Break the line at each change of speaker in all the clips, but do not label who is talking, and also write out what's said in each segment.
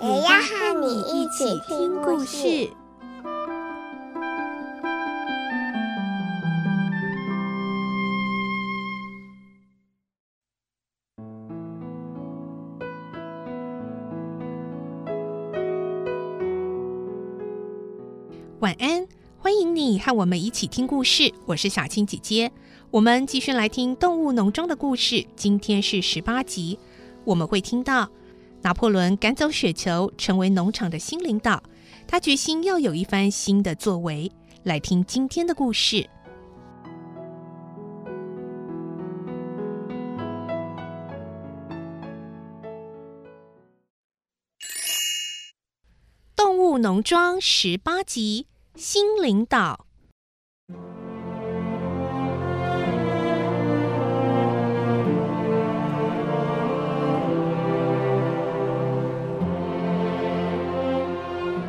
也要和你一起听故事。
晚安，欢迎你和我们一起听故事。我是小青姐姐，我们继续来听《动物农庄》的故事。今天是十八集，我们会听到拿破仑赶走雪球，成为农场的新领导。他决心要有一番新的作为。来听今天的故事，《动物农庄》十八集。新领导。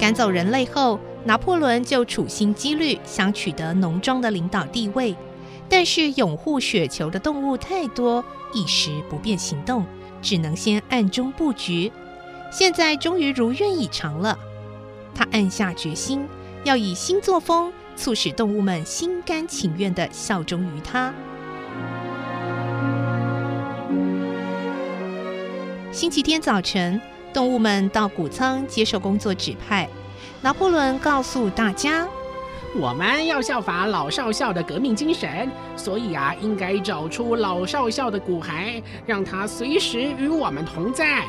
赶走人类后，拿破仑就处心积虑想取得农庄的领导地位。但是拥护雪球的动物太多，一时不便行动，只能先暗中布局。现在终于如愿以偿了，他暗下决心。要以新作风促使动物们心甘情愿地效忠于他。星期天早晨，动物们到谷仓接受工作指派。拿破仑告诉大家：“
我们要效法老少校的革命精神，所以啊，应该找出老少校的骨骸，让他随时与我们同在。”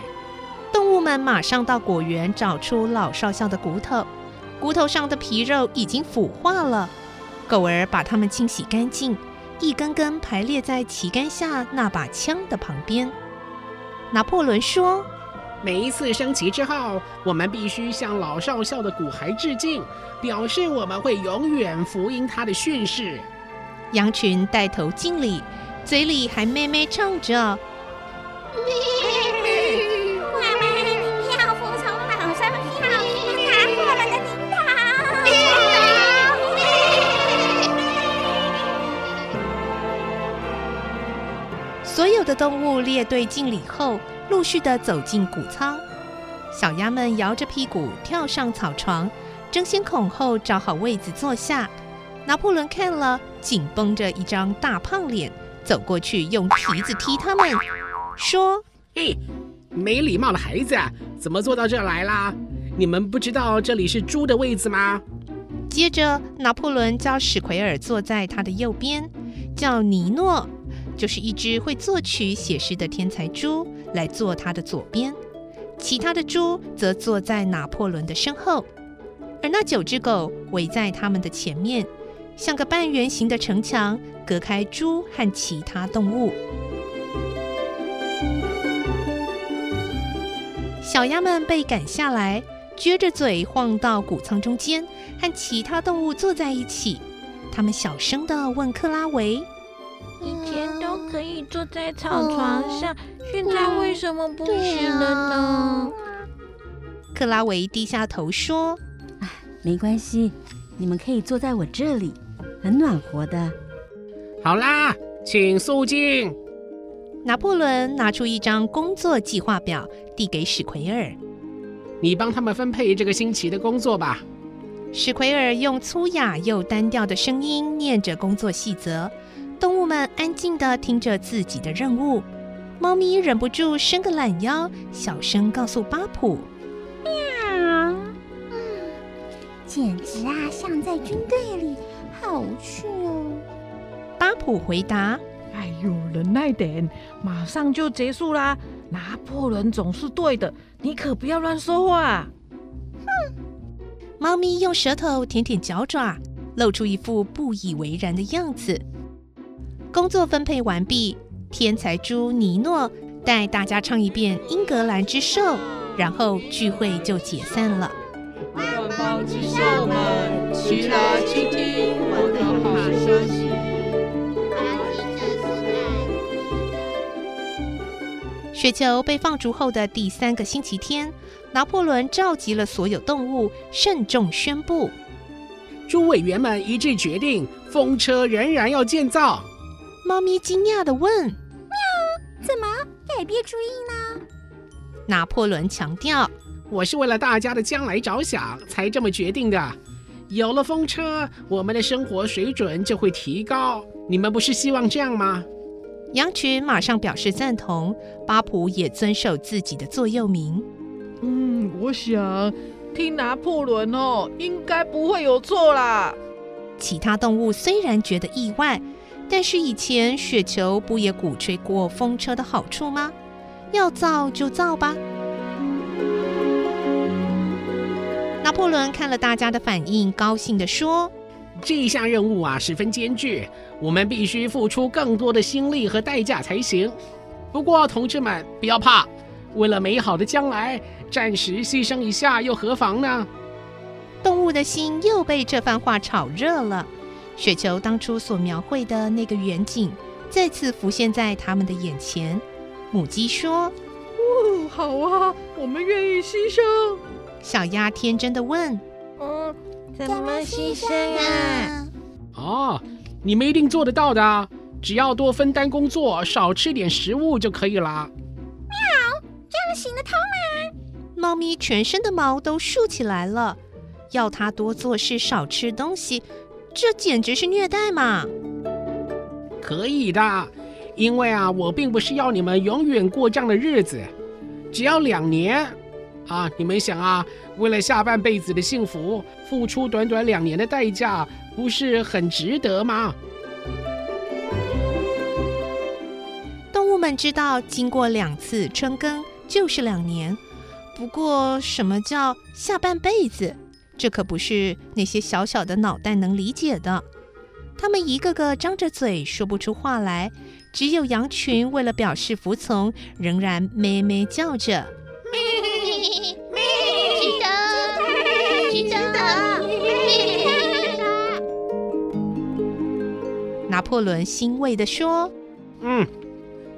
动物们马上到果园找出老少校的骨头。骨头上的皮肉已经腐化了，狗儿把它们清洗干净，一根根排列在旗杆下那把枪的旁边。拿破仑说：“
每一次升旗之后，我们必须向老少校的骨骸致敬，表示我们会永远福音他的训示。”
羊群带头敬礼，嘴里还咩咩唱着。所有的动物列队敬礼后，陆续地走进谷仓。小鸭们摇着屁股跳上草床，争先恐后找好位子坐下。拿破仑看了，紧绷着一张大胖脸，走过去用蹄子踢他们，说：“
嘿，没礼貌的孩子，怎么坐到这来啦？你们不知道这里是猪的位子吗？”
接着，拿破仑叫史奎尔坐在他的右边，叫尼诺。就是一只会作曲写诗的天才猪来坐他的左边，其他的猪则坐在拿破仑的身后，而那九只狗围在他们的前面，像个半圆形的城墙，隔开猪和其他动物。小鸭们被赶下来，撅着嘴晃到谷仓中间，和其他动物坐在一起。他们小声地问克拉维。
以前都可以坐在草床上，现在为什么不行了呢？
克拉维低下头说：“
哎，没关系，你们可以坐在我这里，很暖和的。”
好啦，请肃静。
拿破仑拿出一张工作计划表，递给史奎尔：“
你帮他们分配这个星期的工作吧。”
史奎尔用粗哑又单调的声音念着工作细则。动物们安静地听着自己的任务。猫咪忍不住伸个懒腰，小声告诉巴普：“
喵，嗯，简直啊，像在军队里，好无趣哦。”
巴普回答：“
哎呦，忍耐点，马上就结束啦。拿破仑总是对的，你可不要乱说话。”
哼！猫咪用舌头舔舔脚爪，露出一副不以为然的样子。工作分配完毕，天才猪尼诺带大家唱一遍《英格兰之兽》，然后聚会就解散了。
远方之兽们，齐来倾听我的好消息。
雪球被放逐后的第三个星期天，拿破仑召集了所有动物，慎重宣布：
诸委员们一致决定，风车仍然要建造。
猫咪惊讶的问：“
喵，怎么改变主意呢？”
拿破仑强调：“
我是为了大家的将来着想，才这么决定的。有了风车，我们的生活水准就会提高。你们不是希望这样吗？”
羊群马上表示赞同，巴普也遵守自己的座右铭。
嗯，我想听拿破仑哦，应该不会有错啦。
其他动物虽然觉得意外，但是以前雪球不也鼓吹过风车的好处吗？要造就造吧。拿破仑看了大家的反应，高兴地说。
这一项任务啊，十分艰巨，我们必须付出更多的心力和代价才行。不过，同志们不要怕，为了美好的将来，暂时牺牲一下又何妨呢？
动物的心又被这番话炒热了。雪球当初所描绘的那个远景，再次浮现在他们的眼前。母鸡说：“
哦，好啊，我们愿意牺牲。”
小鸭天真的问：“
嗯。”怎么牺牲啊？
哦，你们一定做得到的，只要多分担工作，少吃点食物就可以了。
喵，这样行得通吗？
猫咪全身的毛都竖起来了，要它多做事，少吃东西，这简直是虐待嘛！
可以的，因为啊，我并不是要你们永远过这样的日子，只要两年。啊，你们想啊，为了下半辈子的幸福，付出短短两年的代价，不是很值得吗？
动物们知道，经过两次春耕就是两年。不过，什么叫下半辈子？这可不是那些小小的脑袋能理解的。他们一个个张着嘴说不出话来，只有羊群为了表示服从，仍然咩咩叫着。拿破仑欣慰地说：“
嗯，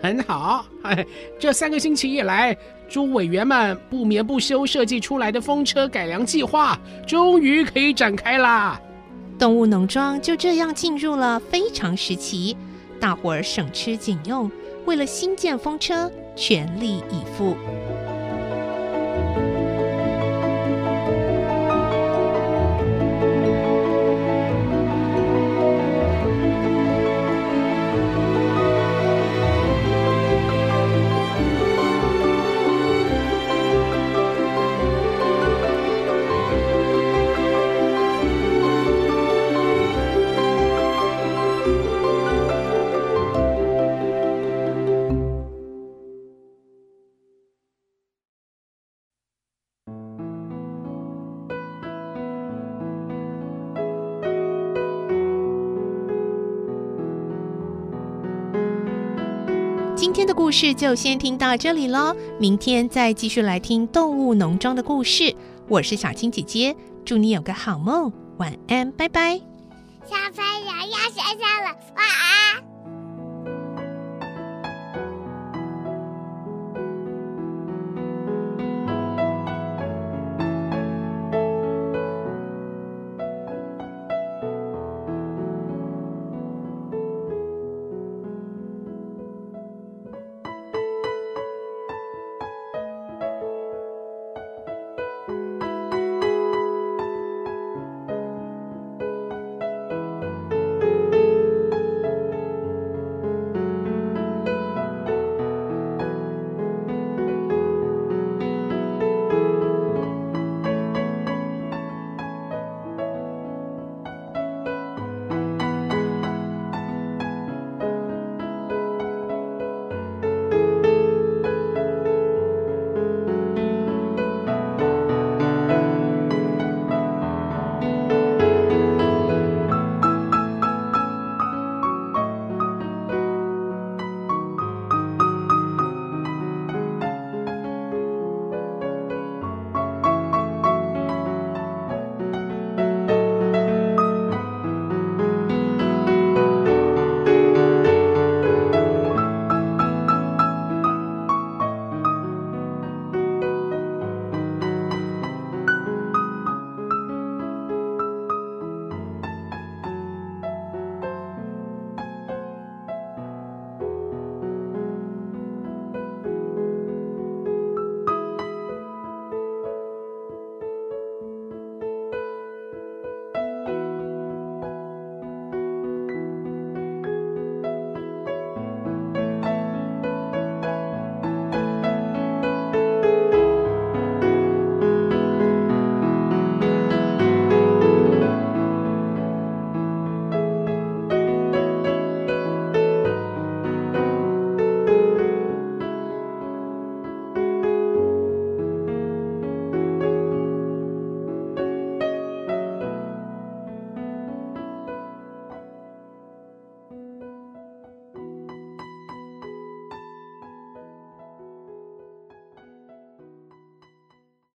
很好。哎，这三个星期以来，朱委员们不眠不休设计出来的风车改良计划，终于可以展开啦。
动物农庄就这样进入了非常时期，大伙儿省吃俭用，为了新建风车全力以赴。”天的故事就先听到这里喽，明天再继续来听动物农庄的故事。我是小青姐姐，祝你有个好梦，晚安，拜拜。
小朋友要睡觉了，晚安。